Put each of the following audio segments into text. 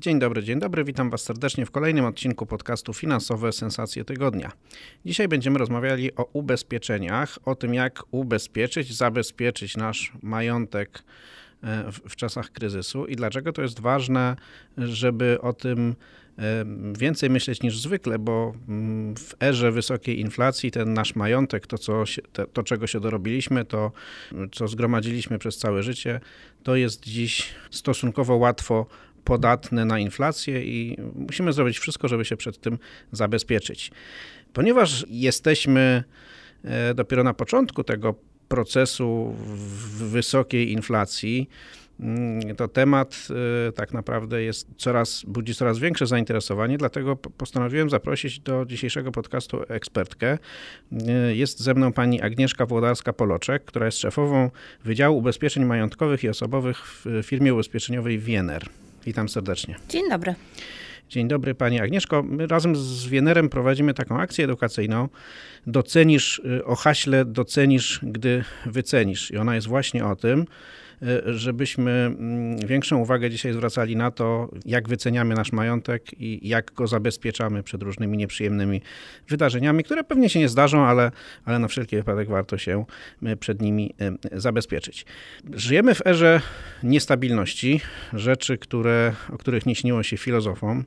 Dzień dobry, dzień dobry. Witam Was serdecznie w kolejnym odcinku podcastu Finansowe Sensacje Tygodnia. Dzisiaj będziemy rozmawiali o ubezpieczeniach, o tym jak ubezpieczyć, zabezpieczyć nasz majątek e, w, czasach kryzysu i dlaczego to jest ważne, żeby o tym e, więcej myśleć niż zwykle, bo mm, w erze wysokiej inflacji ten nasz majątek, to, co się, to, czego się dorobiliśmy, to co zgromadziliśmy przez całe życie, to jest dziś stosunkowo łatwo podatne na inflację i musimy zrobić wszystko, żeby się przed tym zabezpieczyć. Ponieważ jesteśmy e, dopiero na początku tego procesu wysokiej inflacji, mm, to temat e, tak naprawdę jest coraz, budzi coraz większe zainteresowanie, dlatego postanowiłem zaprosić do dzisiejszego podcastu ekspertkę. E, jest ze mną pani Agnieszka Włodarska-Poloczek, która jest szefową Wydziału Ubezpieczeń Majątkowych i Osobowych w firmie ubezpieczeniowej Wiener. Witam serdecznie. Dzień dobry. Dzień dobry Pani Agnieszko. My razem z Wienerem prowadzimy taką akcję edukacyjną. Docenisz y, o haśle docenisz, gdy wycenisz. I ona jest właśnie o tym, żebyśmy mm, większą uwagę dzisiaj zwracali na to, jak wyceniamy nasz majątek i jak go zabezpieczamy przed różnymi nieprzyjemnymi wydarzeniami, które pewnie się nie zdarzą, ale, ale na wszelki wypadek warto się e, przed nimi e, zabezpieczyć. Żyjemy w erze niestabilności, rzeczy, które, o których nie śniło się filozofom.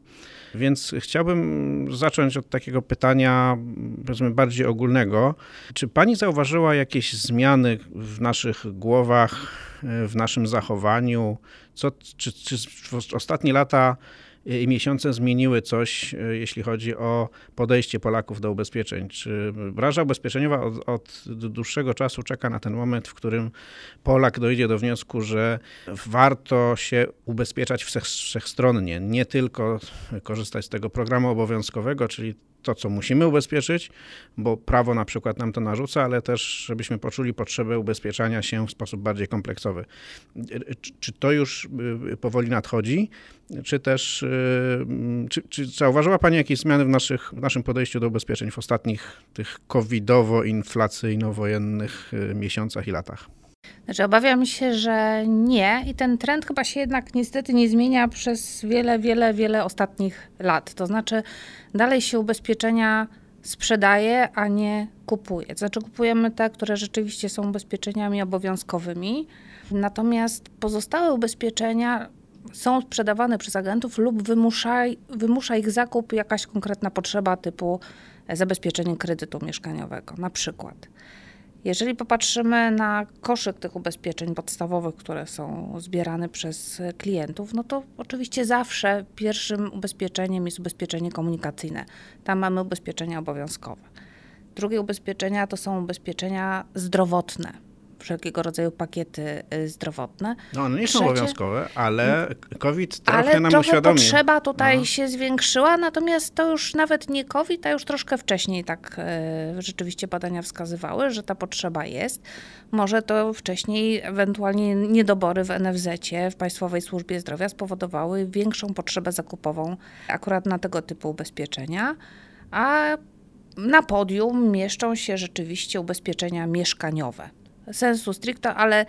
Więc chciałbym zacząć od takiego pytania, powiedzmy, bardziej ogólnego. Czy pani zauważyła jakieś zmiany w naszych głowach, w naszym zachowaniu? Co, czy, czy ostatnie lata i miesiące zmieniły coś, e, jeśli chodzi o podejście Polaków do ubezpieczeń. Czy branża ubezpieczeniowa od, od, dłuższego czasu czeka na ten moment, w którym Polak dojdzie do wniosku, że warto się ubezpieczać wszechstronnie, nie tylko korzystać z tego programu obowiązkowego, czyli to, co musimy ubezpieczyć, bo prawo na przykład nam to narzuca, ale też, żebyśmy poczuli potrzebę ubezpieczania się w sposób bardziej kompleksowy. Czy, to już y, powoli nadchodzi, czy też, y, czy, czy zauważyła Pani jakieś zmiany w, naszych, w naszym podejściu do ubezpieczeń w ostatnich tych covidowo-inflacyjno-wojennych y, miesiącach i latach? Znaczy, obawiam się, że nie i ten trend chyba się jednak niestety nie zmienia przez wiele, wiele, wiele ostatnich lat. To znaczy, dalej się ubezpieczenia sprzedaje, a nie kupuje. To znaczy, kupujemy te, które rzeczywiście są ubezpieczeniami obowiązkowymi, natomiast pozostałe ubezpieczenia są sprzedawane przez agentów lub wymusza, wymusza ich zakup jakaś konkretna potrzeba typu zabezpieczenie kredytu mieszkaniowego, na przykład. Jeżeli popatrzymy na koszyk tych ubezpieczeń podstawowych, które są zbierane przez klientów, no to oczywiście zawsze pierwszym ubezpieczeniem jest ubezpieczenie komunikacyjne. Tam mamy ubezpieczenia obowiązkowe. Drugie ubezpieczenia to są ubezpieczenia zdrowotne wszelkiego rodzaju pakiety y, zdrowotne. No one nie są obowiązkowe, ale COVID trochę ale nam trochę uświadomił. potrzeba tutaj no. się zwiększyła, natomiast to już nawet nie COVID, a już troszkę wcześniej tak y, rzeczywiście badania wskazywały, że ta potrzeba jest. Może to wcześniej ewentualnie niedobory w NFZ-cie, w Państwowej Służbie Zdrowia spowodowały większą potrzebę zakupową akurat na tego typu ubezpieczenia, a na podium mieszczą się rzeczywiście ubezpieczenia mieszkaniowe sensu stricto, ale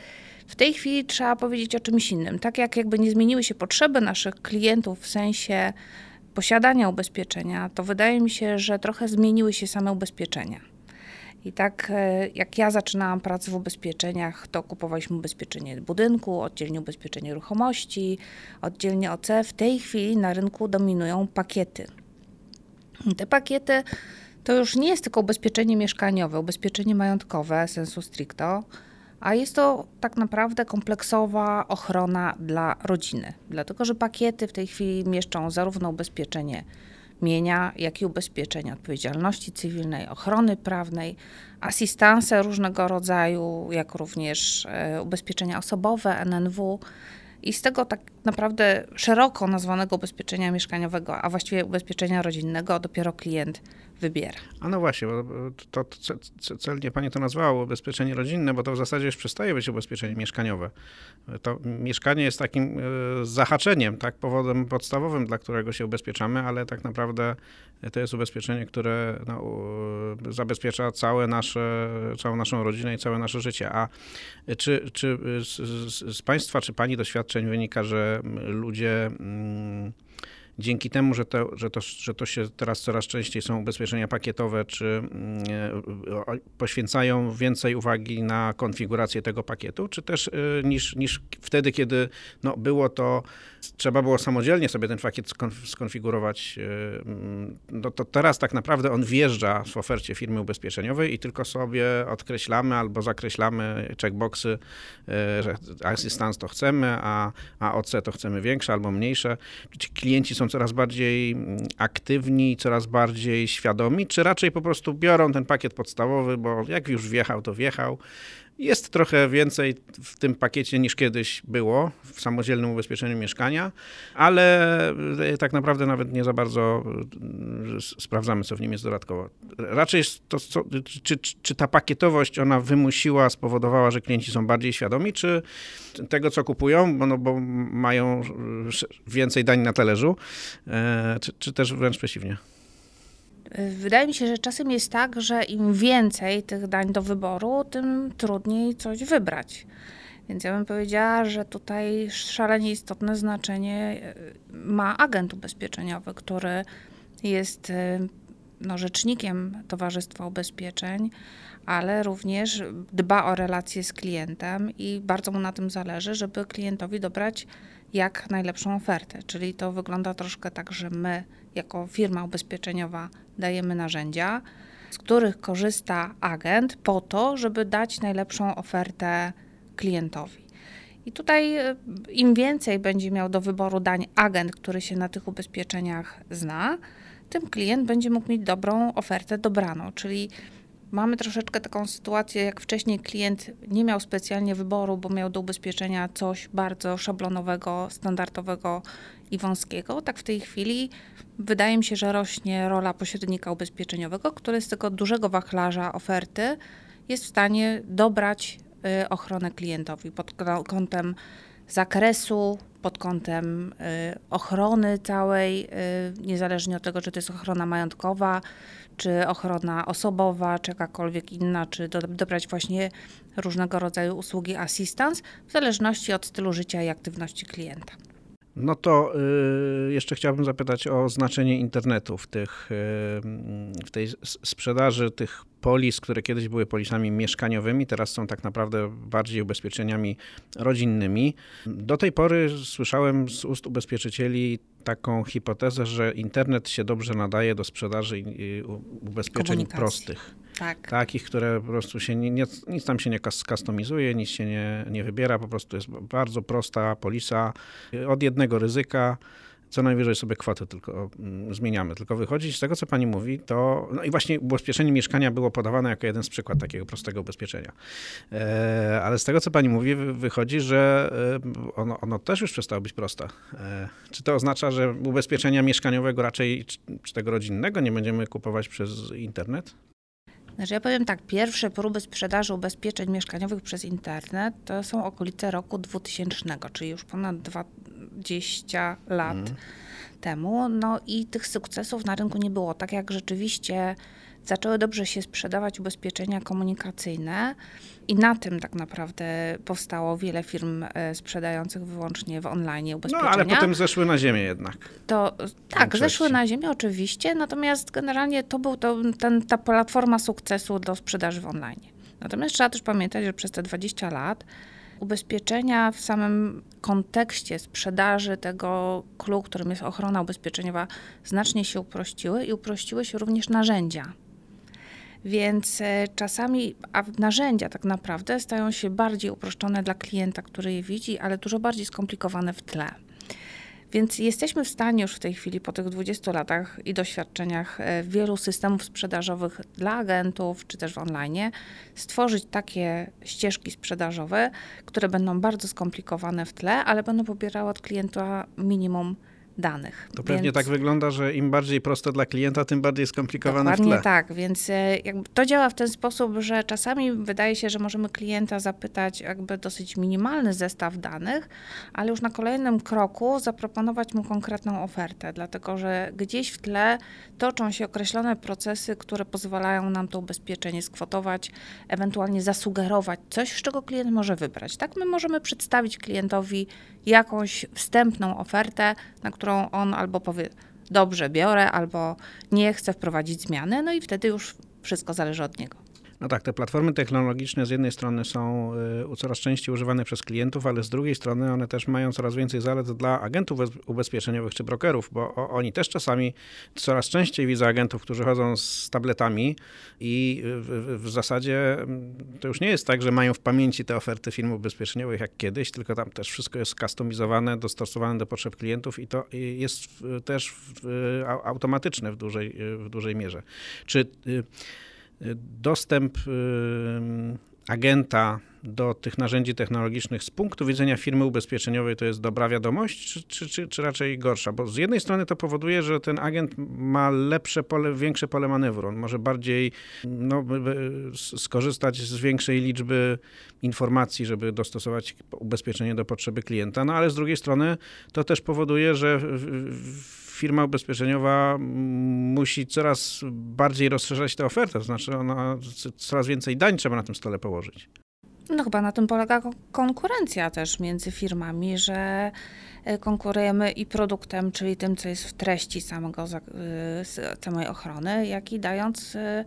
w tej chwili trzeba powiedzieć o czymś innym. Tak jak jakby nie zmieniły się potrzeby naszych klientów w sensie posiadania ubezpieczenia, to wydaje mi się, że trochę zmieniły się same ubezpieczenia. I tak e, jak ja zaczynałam pracę w ubezpieczeniach, to kupowaliśmy ubezpieczenie budynku, oddzielnie ubezpieczenie ruchomości, oddzielnie OC. W tej chwili na rynku dominują pakiety. Te pakiety to już nie jest tylko ubezpieczenie mieszkaniowe, ubezpieczenie majątkowe sensu stricto, a jest to tak naprawdę kompleksowa ochrona dla rodziny. Dlatego, że pakiety w tej chwili mieszczą zarówno ubezpieczenie mienia, jak i ubezpieczenie odpowiedzialności cywilnej, ochrony prawnej, asystanse różnego rodzaju, jak również e, ubezpieczenia osobowe, NNW. I z tego tak naprawdę szeroko nazwanego ubezpieczenia mieszkaniowego, a właściwie ubezpieczenia rodzinnego dopiero klient wybiera. A no właśnie, bo to, to celnie pani to nazwało ubezpieczenie rodzinne, bo to w zasadzie już przestaje być ubezpieczenie mieszkaniowe. To mieszkanie jest takim e, zahaczeniem, tak, powodem podstawowym, dla którego się ubezpieczamy, ale tak naprawdę to jest ubezpieczenie, które no, zabezpiecza całe nasze, całą naszą rodzinę i całe nasze życie. A czy, czy z, z, z państwa, czy pani doświadczeń wynika, że ludzie... Mm, dzięki temu, że to, że, to, że to się teraz coraz częściej są ubezpieczenia pakietowe, czy mm, e, poświęcają więcej uwagi na konfigurację tego pakietu, czy też e, niż, niż wtedy, kiedy no, było to, trzeba było samodzielnie sobie ten pakiet skonfigurować, e, mm, no to teraz tak naprawdę on wjeżdża w ofercie firmy ubezpieczeniowej i tylko sobie odkreślamy albo zakreślamy checkboxy, że asystans to chcemy, a, a OC to chcemy większe albo mniejsze. Klienci są coraz bardziej mm, aktywni, coraz bardziej świadomi, czy raczej po prostu biorą ten pakiet podstawowy, bo jak już wjechał, to wjechał. Jest trochę więcej w tym pakiecie niż kiedyś było w samodzielnym ubezpieczeniu mieszkania, ale e, tak naprawdę nawet nie za bardzo e, sprawdzamy, co w nim jest dodatkowo. Raczej to, co, czy, czy ta pakietowość ona wymusiła, spowodowała, że klienci są bardziej świadomi, czy tego, co kupują, no, bo mają więcej dań na talerzu, e, czy, czy też wręcz przeciwnie. Wydaje mi się, że czasem jest tak, że im więcej tych dań do wyboru, tym trudniej coś wybrać. Więc ja bym powiedziała, że tutaj szalenie istotne znaczenie e, ma agent ubezpieczeniowy, który jest e, no, rzecznikiem Towarzystwa Ubezpieczeń, ale również dba o relacje z klientem i bardzo mu na tym zależy, żeby klientowi dobrać jak najlepszą ofertę. Czyli to wygląda troszkę tak, że my, jako firma ubezpieczeniowa, dajemy narzędzia, z których korzysta agent po to, żeby dać najlepszą ofertę klientowi. I tutaj e, im więcej będzie miał do wyboru dań agent, który się na tych ubezpieczeniach zna, tym klient będzie mógł mieć dobrą ofertę dobraną, czyli Mamy troszeczkę taką sytuację, jak wcześniej klient nie miał specjalnie wyboru, bo miał do ubezpieczenia coś bardzo szablonowego, standardowego i wąskiego. Tak w tej chwili wydaje mi się, że rośnie rola pośrednika ubezpieczeniowego, który z tego dużego wachlarza oferty jest w stanie dobrać y, ochronę klientowi pod kątem zakresu, pod kątem y, ochrony całej, y, niezależnie od tego, czy to jest ochrona majątkowa, czy ochrona osobowa, czy jakakolwiek inna, czy do, dobrać właśnie różnego rodzaju usługi assistance, w zależności od stylu życia i aktywności klienta. No to y, jeszcze chciałbym zapytać o znaczenie internetu w, tych, y, w tej sprzedaży tych polis, które kiedyś były polisami mieszkaniowymi, teraz są tak naprawdę bardziej ubezpieczeniami rodzinnymi. Do tej pory słyszałem z ust ubezpieczycieli taką hipotezę, że internet się dobrze nadaje do sprzedaży ubezpieczeń prostych. Tak. Takich, które po prostu się nie, nic, nic tam się nie customizuje, nic się nie, nie wybiera, po prostu jest bardzo prosta polisa od jednego ryzyka co najwyżej sobie kwotę tylko mm, zmieniamy. Tylko wychodzi z tego, co pani mówi, to no i właśnie ubezpieczenie mieszkania było podawane jako jeden z przykład takiego prostego ubezpieczenia. E, ale z tego, co pani mówi, wychodzi, że e, ono, ono też już przestało być proste. E, czy to oznacza, że ubezpieczenia mieszkaniowego raczej, czy tego rodzinnego nie będziemy kupować przez internet? Znaczy ja powiem tak, pierwsze próby sprzedaży ubezpieczeń mieszkaniowych przez internet to są okolice roku 2000, czyli już ponad 20 lat mm. temu. No i tych sukcesów na rynku nie było. Tak jak rzeczywiście zaczęły dobrze się sprzedawać ubezpieczenia komunikacyjne i na tym tak naprawdę powstało wiele firm e, sprzedających wyłącznie w online ubezpieczenia. No ale potem zeszły na ziemię jednak. To tak, zeszły na ziemię oczywiście, natomiast generalnie to był to, ten, ta platforma sukcesu do sprzedaży w online. Natomiast trzeba też pamiętać, że przez te 20 lat ubezpieczenia w samym kontekście sprzedaży tego clue, którym jest ochrona ubezpieczeniowa, znacznie się uprościły i uprościły się również narzędzia. Więc e, czasami a narzędzia tak naprawdę stają się bardziej uproszczone dla klienta, który je widzi, ale dużo bardziej skomplikowane w tle. Więc jesteśmy w stanie już w tej chwili, po tych 20 latach i doświadczeniach e, wielu systemów sprzedażowych dla agentów, czy też w online, stworzyć takie ścieżki sprzedażowe, które będą bardzo skomplikowane w tle, ale będą pobierały od klienta minimum danych. To pewnie więc... tak wygląda, że im bardziej prosto dla klienta, tym bardziej skomplikowane Dokładnie w tle. tak, więc e, to działa w ten sposób, że czasami wydaje się, że możemy klienta zapytać jakby dosyć minimalny zestaw danych, ale już na kolejnym kroku zaproponować mu konkretną ofertę, dlatego że gdzieś w tle toczą się określone procesy, które pozwalają nam to ubezpieczenie skwotować, ewentualnie zasugerować coś, z czego klient może wybrać. Tak my możemy przedstawić klientowi jakąś wstępną ofertę, na którą on albo powie dobrze biorę, albo nie chcę wprowadzić zmiany, no i wtedy już wszystko zależy od niego. No tak, te platformy technologiczne z jednej strony są y, coraz częściej używane przez klientów, ale z drugiej strony one też mają coraz więcej zalet dla agentów ubezpieczeniowych czy brokerów, bo oni też czasami coraz częściej widzą agentów, którzy chodzą z tabletami i w, w zasadzie mm, to już nie jest tak, że mają w pamięci te oferty firm ubezpieczeniowych jak kiedyś, tylko tam też wszystko jest kustomizowane, dostosowane do potrzeb klientów i to jest też automatyczne w dużej, w dużej mierze. Czy y, dostęp agenta do tych narzędzi technologicznych z punktu widzenia firmy ubezpieczeniowej to jest dobra wiadomość, czy, czy, czy, czy, raczej gorsza? Bo z jednej strony to powoduje, że ten agent ma lepsze pole, większe pole manewru. On może bardziej no, skorzystać z większej liczby informacji, żeby dostosować ubezpieczenie do potrzeby klienta. No ale z drugiej strony to też powoduje, że w, firma ubezpieczeniowa musi coraz bardziej rozszerzać tę ofertę, to znaczy ona coraz więcej dań trzeba na tym stole położyć. No chyba na tym polega konkurencja też między firmami, że e, konkurujemy i produktem, czyli tym, co jest w treści samego, e, samej ochrony, jak i dając e,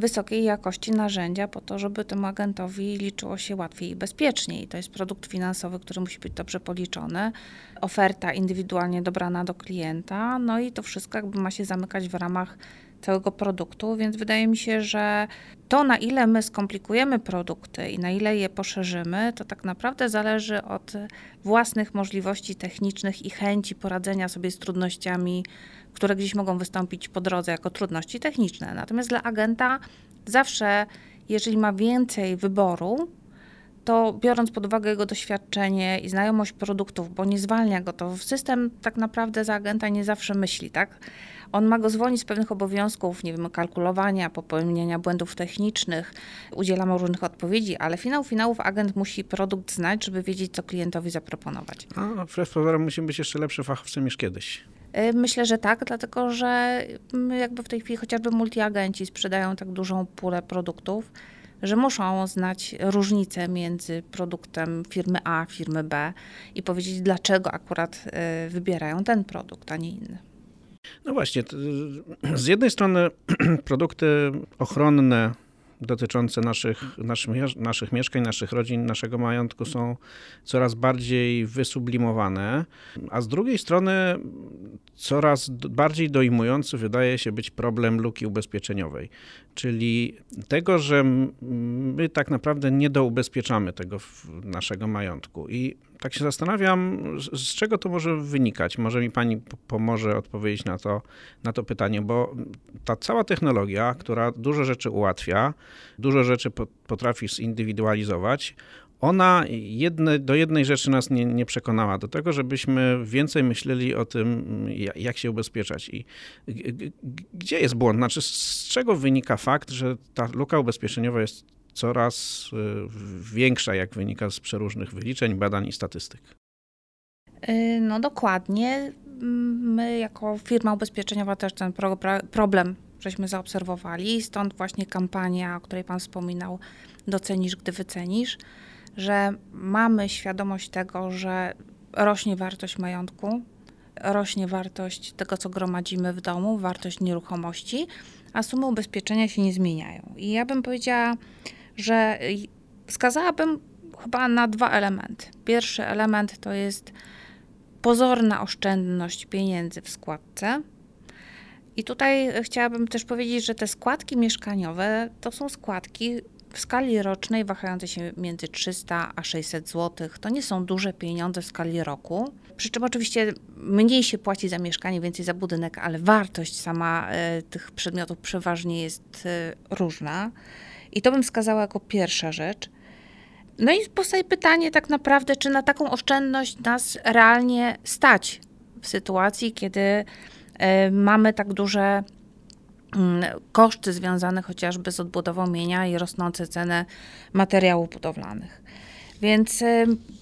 wysokiej jakości narzędzia po to, żeby temu agentowi liczyło się łatwiej i bezpieczniej. To jest produkt finansowy, który musi być dobrze policzony, oferta indywidualnie dobrana do klienta, no i to wszystko jakby ma się zamykać w ramach całego produktu, więc wydaje mi się, że to, na ile my skomplikujemy produkty i na ile je poszerzymy, to tak naprawdę zależy od własnych możliwości technicznych i chęci poradzenia sobie z trudnościami które gdzieś mogą wystąpić po drodze jako trudności techniczne. Natomiast dla agenta zawsze, jeżeli ma więcej wyboru, to biorąc pod uwagę jego doświadczenie i znajomość produktów, bo nie zwalnia go to, system tak naprawdę za agenta nie zawsze myśli, tak? On ma go zwolnić z pewnych obowiązków, nie wiem, kalkulowania, popełniania błędów technicznych, udziela mu różnych odpowiedzi, ale finał finałów agent musi produkt znać, żeby wiedzieć, co klientowi zaproponować. A wbrew pozorom musimy być jeszcze lepszy fachowcem niż kiedyś. Y, myślę, że tak, dlatego że jakby w tej chwili chociażby multiagenci sprzedają tak dużą pulę produktów, że muszą znać różnicę między produktem firmy A, firmy B i powiedzieć, dlaczego akurat y, wybierają ten produkt, a nie inny. No właśnie, z jednej strony produkty ochronne dotyczące naszych, naszych, naszych mieszkań, naszych rodzin, naszego majątku są coraz bardziej wysublimowane, a z drugiej strony coraz bardziej dojmujący wydaje się być problem luki ubezpieczeniowej, czyli tego, że my tak naprawdę nie doubezpieczamy tego naszego majątku. I tak się zastanawiam, z czego to może wynikać. Może mi pani pomoże odpowiedzieć na to, na to pytanie, bo ta cała technologia, która dużo rzeczy ułatwia, dużo rzeczy potrafi zindywidualizować, ona jedne, do jednej rzeczy nas nie, nie, przekonała, do tego, żebyśmy więcej myśleli o tym, jak się ubezpieczać. I gdzie jest błąd? Znaczy, z czego wynika fakt, że ta luka ubezpieczeniowa jest coraz y, większa, jak wynika z przeróżnych wyliczeń, badań i statystyk? Y, no dokładnie. My jako firma ubezpieczeniowa też ten problem żeśmy zaobserwowali, stąd właśnie kampania, o której Pan wspominał, docenisz, gdy wycenisz że mamy świadomość tego, że rośnie wartość majątku, rośnie wartość tego, co gromadzimy w domu, wartość nieruchomości, a sumy ubezpieczenia się nie zmieniają. I ja bym powiedziała, że wskazałabym chyba na dwa elementy. Pierwszy element to jest pozorna oszczędność pieniędzy w składce. I tutaj chciałabym też powiedzieć, że te składki mieszkaniowe to są składki w skali rocznej wahające się między 300 a 600 zł. To nie są duże pieniądze w skali roku. Przy czym oczywiście mniej się płaci za mieszkanie, więcej za budynek, ale wartość sama e, tych przedmiotów przeważnie jest e, różna. I to bym wskazała jako pierwsza rzecz. No i powstaje pytanie tak naprawdę, czy na taką oszczędność nas realnie stać w sytuacji, kiedy mamy tak duże koszty związane chociażby z odbudową mienia i rosnące ceny materiałów budowlanych. Więc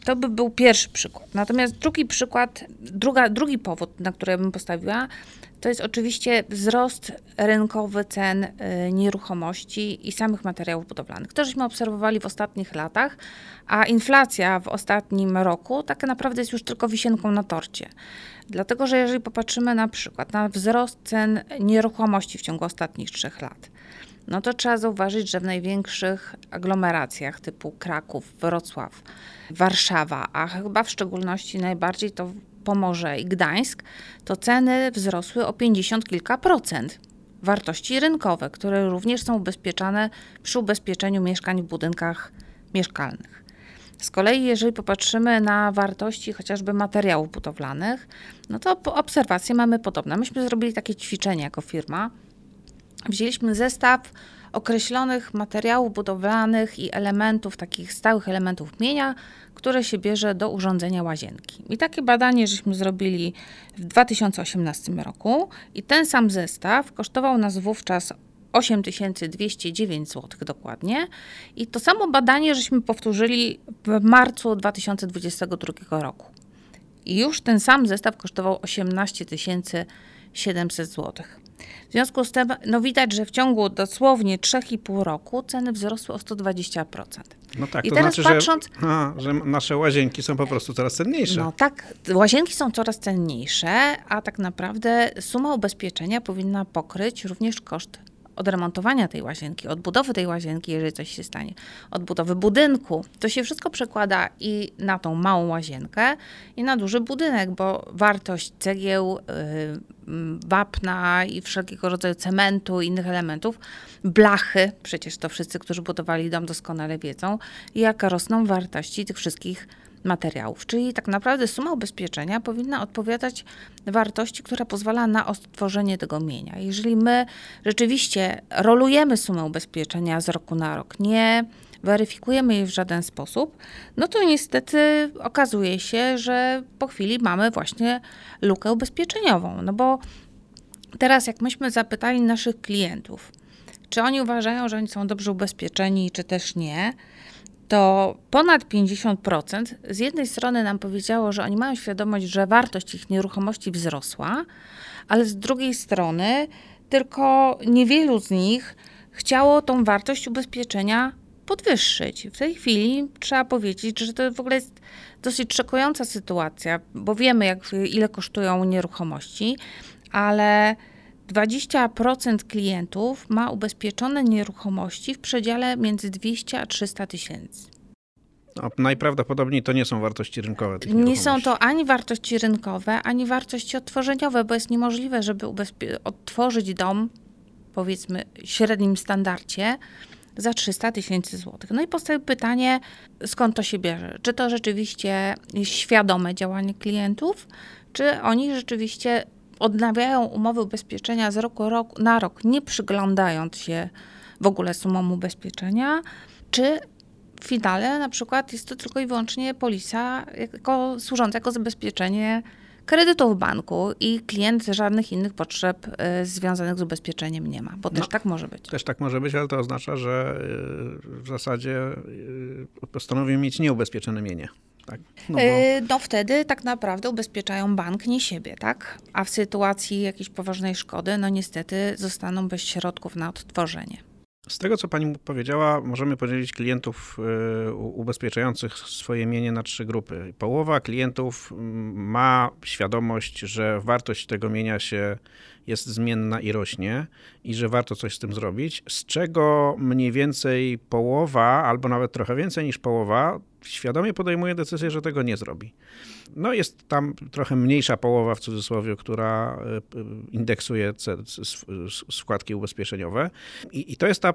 to by był pierwszy przykład. Natomiast drugi przykład, druga, drugi powód, na który bym postawiła, to jest oczywiście wzrost rynkowy cen y, nieruchomości i samych materiałów budowlanych. To żeśmy obserwowali w ostatnich latach, a inflacja w ostatnim roku tak naprawdę jest już tylko wisienką na torcie. Dlatego, że jeżeli popatrzymy na przykład na wzrost cen nieruchomości w ciągu ostatnich trzech lat, no to trzeba zauważyć, że w największych aglomeracjach typu Kraków, Wrocław, Warszawa, a chyba w szczególności najbardziej to Pomorze i Gdańsk, to ceny wzrosły o 50 kilka procent. Wartości rynkowe, które również są ubezpieczane przy ubezpieczeniu mieszkań w budynkach mieszkalnych. Z kolei, jeżeli popatrzymy na wartości chociażby materiałów budowlanych, no to obserwacje mamy podobne. Myśmy zrobili takie ćwiczenie jako firma. Wzięliśmy zestaw określonych materiałów budowlanych i elementów, takich stałych elementów mienia, które się bierze do urządzenia łazienki. I takie badanie żeśmy zrobili w 2018 roku i ten sam zestaw kosztował nas wówczas 8209 zł dokładnie. I to samo badanie żeśmy powtórzyli w marcu 2022 roku. I już ten sam zestaw kosztował 18 700 zł. W związku z tym no widać, że w ciągu dosłownie 3,5 roku ceny wzrosły o 120%. No tak, I to teraz znaczy, patrząc, że, a, że nasze łazienki są po prostu coraz cenniejsze. No tak, łazienki są coraz cenniejsze, a tak naprawdę suma ubezpieczenia powinna pokryć również koszt odremontowania tej łazienki, odbudowy tej łazienki, jeżeli coś się stanie, odbudowy budynku. To się wszystko przekłada i na tą małą łazienkę, i na duży budynek, bo wartość cegieł, yy, wapna i wszelkiego rodzaju cementu innych elementów, blachy, przecież to wszyscy, którzy budowali dom doskonale wiedzą, jak rosną wartości tych wszystkich materiałów. Czyli tak naprawdę suma ubezpieczenia powinna odpowiadać wartości, która pozwala na odtworzenie tego mienia. Jeżeli my rzeczywiście rolujemy sumę ubezpieczenia z roku na rok, nie weryfikujemy jej w żaden sposób, no to niestety okazuje się, że po chwili mamy właśnie lukę ubezpieczeniową. No bo teraz, jak myśmy zapytali naszych klientów, czy oni uważają, że oni są dobrze ubezpieczeni, czy też nie, to ponad 50% z jednej strony nam powiedziało, że oni mają świadomość, że wartość ich nieruchomości wzrosła, ale z drugiej strony tylko niewielu z nich chciało tą wartość ubezpieczenia podwyższyć. W tej chwili trzeba powiedzieć, że to w ogóle jest dosyć szokująca sytuacja, bo wiemy, jak, ile kosztują nieruchomości, ale 20% klientów ma ubezpieczone nieruchomości w przedziale między 200 a 300 tysięcy. Najprawdopodobniej to nie są wartości rynkowe. nie są to ani wartości rynkowe, ani wartości odtworzeniowe, bo jest niemożliwe, żeby odtworzyć dom, powiedzmy, w średnim standardzie za 300 tysięcy złotych. No i powstaje pytanie, skąd to się bierze? Czy to rzeczywiście świadome działanie klientów, czy oni rzeczywiście odnawiają umowy ubezpieczenia z roku na rok, nie przyglądając się w ogóle sumom ubezpieczenia, czy w finale na przykład jest to tylko i wyłącznie polisa jako, służąca jako zabezpieczenie kredytu w banku i klient żadnych innych potrzeb y, związanych z ubezpieczenem nie ma, bo no, też tak może być. Też tak może być, ale to oznacza, że y, w zasadzie y, postanowią mieć nieubezpieczone mienie. Tak? No, bo... Y, no, wtedy tak naprawdę ubezpieczają bank, nie siebie, tak? A w sytuacji jakiejś poważnej szkody, no niestety zostaną bez środków na odtworzenie. Z tego, co pani powiedziała, możemy podzielić klientów y, ubezpieczających swoje mienie na trzy grupy. Połowa klientów mm, ma świadomość, że wartość tego mienia się jest zmienna i rośnie i że warto coś z tym zrobić, z czego mniej więcej połowa, albo nawet trochę więcej niż połowa, świadomie podejmuje decyzję, że tego nie zrobi. No jest tam trochę mniejsza połowa w cudzysłowie, która e, indeksuje składki ubezpieczeniowe i, i to jest ta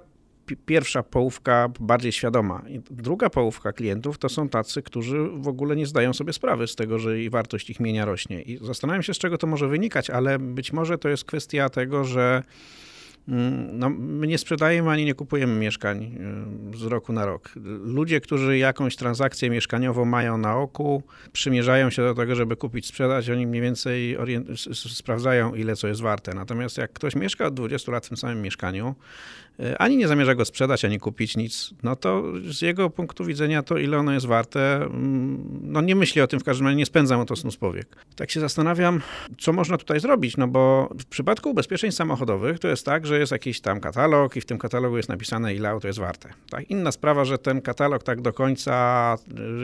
pierwsza połówka bardziej świadoma. Druga połówka klientów to są tacy, którzy w ogóle nie zdają sobie sprawy z tego, że i wartość ich mienia rośnie. I zastanawiam się, z czego to może wynikać, ale być może to jest kwestia tego, że Mm, no, my nie sprzedajemy ani nie kupujemy mieszkań y, z roku na rok. Ludzie, którzy jakąś transakcję mieszkaniową mają na oku, przymierzają się do tego, żeby kupić, sprzedać, oni mniej więcej sprawdzają, ile co jest warte. Natomiast jak ktoś mieszka od 20 lat w tym samym mieszkaniu, ani nie zamierza go sprzedać, ani kupić nic, no to z jego punktu widzenia to, ile ono jest warte, mm, no nie myśli o tym w każdym razie, nie spędzam o to snus powiek. Tak się zastanawiam, co można tutaj zrobić, no bo w przypadku ubezpieczeń samochodowych to jest tak, że jest jakiś tam katalog i w tym katalogu jest napisane, ile auto jest warte. Tak? Inna sprawa, że ten katalog tak do końca,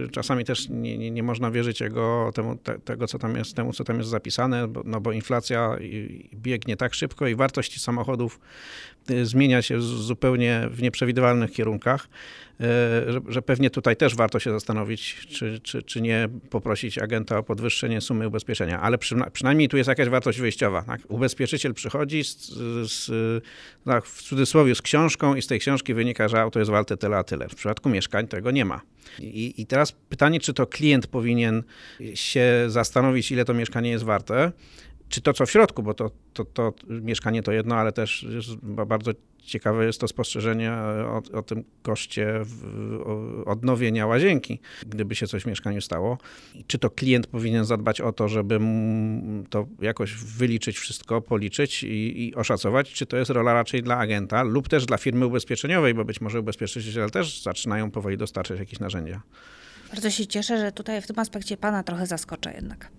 y, czasami też nie, nie, nie można wierzyć jego, temu, te, tego, co tam jest, temu, co tam jest zapisane, bo, no bo inflacja biegnie tak szybko i wartość samochodów zmienia się zupełnie w nieprzewidywalnych kierunkach, y, że, że pewnie tutaj też warto się zastanowić, czy, czy, czy nie poprosić agenta o podwyższenie sumy ubezpieczenia, ale przy, przynajmniej tu jest jakaś wartość wyjściowa. Tak? Ubezpieczyciel przychodzi z, z, no, w cudzysłowie z książką i z tej książki wynika, że auto jest warte tyle a tyle. W przypadku mieszkań tego nie ma. I, I teraz pytanie, czy to klient powinien się zastanowić, ile to mieszkanie jest warte, czy to, co w środku, bo to, to, to mieszkanie to jedno, ale też bardzo ciekawe jest to spostrzeżenie o, o tym koszcie odnowienia łazienki, gdyby się coś w mieszkaniu stało. Czy to klient powinien zadbać o to, żeby to jakoś wyliczyć wszystko, policzyć i, i oszacować, czy to jest rola raczej dla agenta lub też dla firmy ubezpieczeniowej, bo być może ubezpieczyciele też zaczynają powoli dostarczać jakieś narzędzia. Bardzo się cieszę, że tutaj w tym aspekcie Pana trochę zaskoczę jednak.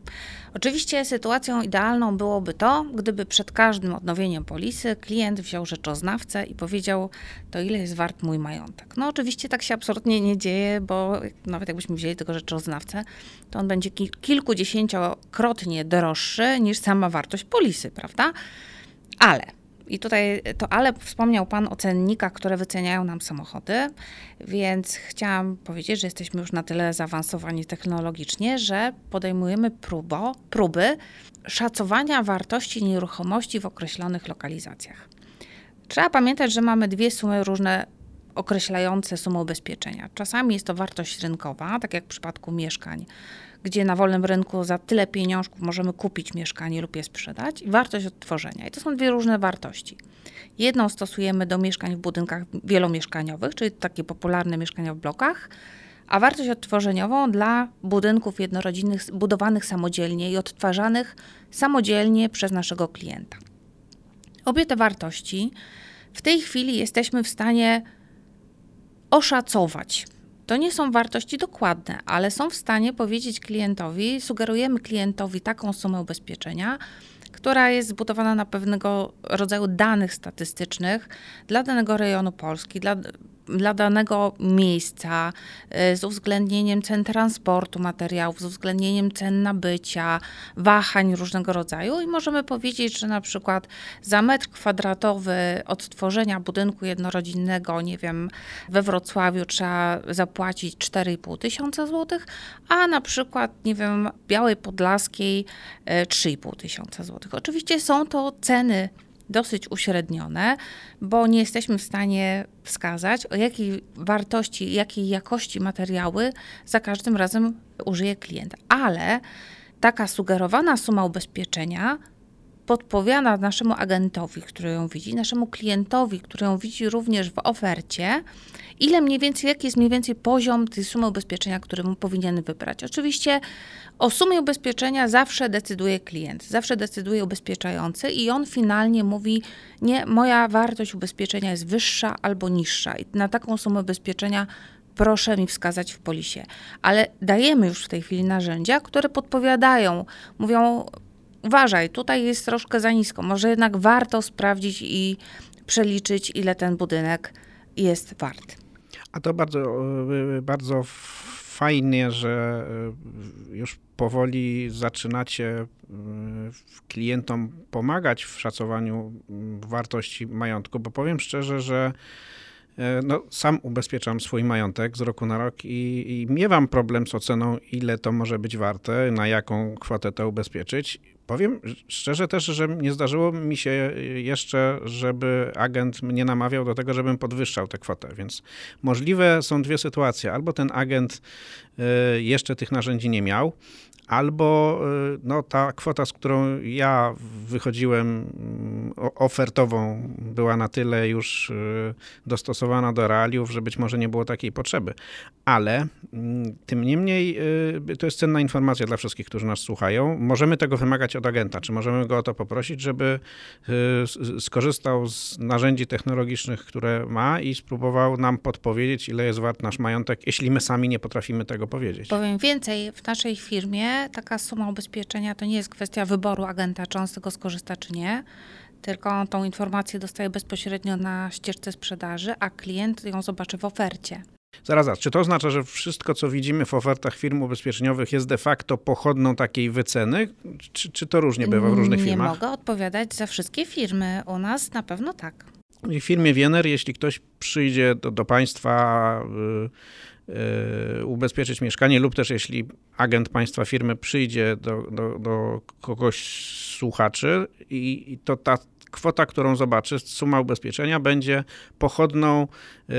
Oczywiście sytuacją idealną byłoby to, gdyby przed każdym odnowieniem polisy klient wziął rzeczoznawcę i powiedział, to ile jest wart mój majątek. No oczywiście tak się absolutnie nie dzieje, bo nawet jakbyśmy wzięli tego rzeczoznawcę, to on będzie kilkudziesięciokrotnie droższy niż sama wartość polisy, prawda? Ale i tutaj to ale wspomniał Pan o cennikach, które wyceniają nam samochody, więc chciałam powiedzieć, że jesteśmy już na tyle zaawansowani technologicznie, że podejmujemy próbo, próby szacowania wartości nieruchomości w określonych lokalizacjach. Trzeba pamiętać, że mamy dwie sumy różne określające sumę ubezpieczenia. Czasami jest to wartość rynkowa, tak jak w przypadku mieszkań gdzie na wolnym rynku za tyle pieniążków możemy kupić mieszkanie lub je sprzedać, i wartość odtworzenia. I to są dwie różne wartości. Jedną stosujemy do mieszkań w budynkach wielomieszkaniowych, czyli takie popularne mieszkania w blokach, a wartość odtworzeniową dla budynków jednorodzinnych budowanych samodzielnie i odtwarzanych samodzielnie przez naszego klienta. Obie te wartości w tej chwili jesteśmy w stanie oszacować to nie są wartości dokładne, ale są w stanie powiedzieć klientowi, sugerujemy klientowi taką sumę ubezpieczenia, która jest zbudowana na pewnego rodzaju danych statystycznych dla danego rejonu Polski, dla dla danego miejsca, y, z uwzględnieniem cen transportu materiałów, z uwzględnieniem cen nabycia, wahań różnego rodzaju i możemy powiedzieć, że na przykład za metr kwadratowy odtworzenia budynku jednorodzinnego, nie wiem, we Wrocławiu trzeba zapłacić 4,5 tysiąca złotych, a na przykład, nie wiem, Białej Podlaskiej 3,5 y, tysiąca złotych. Oczywiście są to ceny dosyć uśrednione, bo nie jesteśmy w stanie wskazać, o jakiej wartości, jakiej jakości materiały za każdym razem użyje klient. Ale taka sugerowana suma ubezpieczenia podpowiada naszemu agentowi, który ją widzi, naszemu klientowi, który ją widzi również w ofercie, ile mniej więcej, jaki jest mniej więcej poziom tej sumy ubezpieczenia, który mu powinien wybrać. Oczywiście o sumie ubezpieczenia zawsze decyduje klient, zawsze decyduje ubezpieczający i on finalnie mówi, nie, moja wartość ubezpieczenia jest wyższa albo niższa i na taką sumę ubezpieczenia proszę mi wskazać w polisie. Ale dajemy już w tej chwili narzędzia, które podpowiadają, mówią, uważaj, tutaj jest troszkę za nisko, może jednak warto sprawdzić i przeliczyć, ile ten budynek jest wart. A to bardzo, e, bardzo fajnie, że e, już powoli zaczynacie e, klientom pomagać w szacowaniu wartości majątku, bo powiem szczerze, że no, sam ubezpieczam swój majątek z roku na rok i, i miewam problem z oceną, ile to może być warte, na jaką kwotę to ubezpieczyć. Powiem szczerze też, że nie zdarzyło mi się jeszcze, żeby agent mnie namawiał do tego, żebym podwyższał tę kwotę, więc możliwe są dwie sytuacje. Albo ten agent e, jeszcze tych narzędzi nie miał, albo y, no, ta kwota, z którą ja wychodziłem mm, ofertową, była na tyle już y, dostosowana do realiów, że być może nie było takiej potrzeby. Ale mm, tym niemniej y, to jest cenna informacja dla wszystkich, którzy nas słuchają. Możemy tego wymagać od agenta, czy możemy go o to poprosić, żeby skorzystał z narzędzi technologicznych, które ma i spróbował nam podpowiedzieć, ile jest wart nasz majątek, jeśli my sami nie potrafimy tego powiedzieć. Powiem więcej, w naszej firmie taka suma ubezpieczenia to nie jest kwestia wyboru agenta, czy on z tego skorzysta, czy nie, tylko on tą informację dostaje bezpośrednio na ścieżce sprzedaży, a klient ją zobaczy w ofercie. Zaraz, zaraz, czy to oznacza, że wszystko, co widzimy w ofertach firm ubezpieczeniowych jest de facto pochodną takiej wyceny? Czy, czy to różnie bywa w różnych nie firmach? Nie mogę odpowiadać za wszystkie firmy. U nas na pewno tak. W firmie Wiener, jeśli ktoś przyjdzie do, do państwa... Yy, ubezpieczyć mieszkanie, lub też jeśli agent państwa firmy przyjdzie do, do, do kogoś z słuchaczy i, i to ta kwota, którą zobaczy, suma ubezpieczenia będzie pochodną y,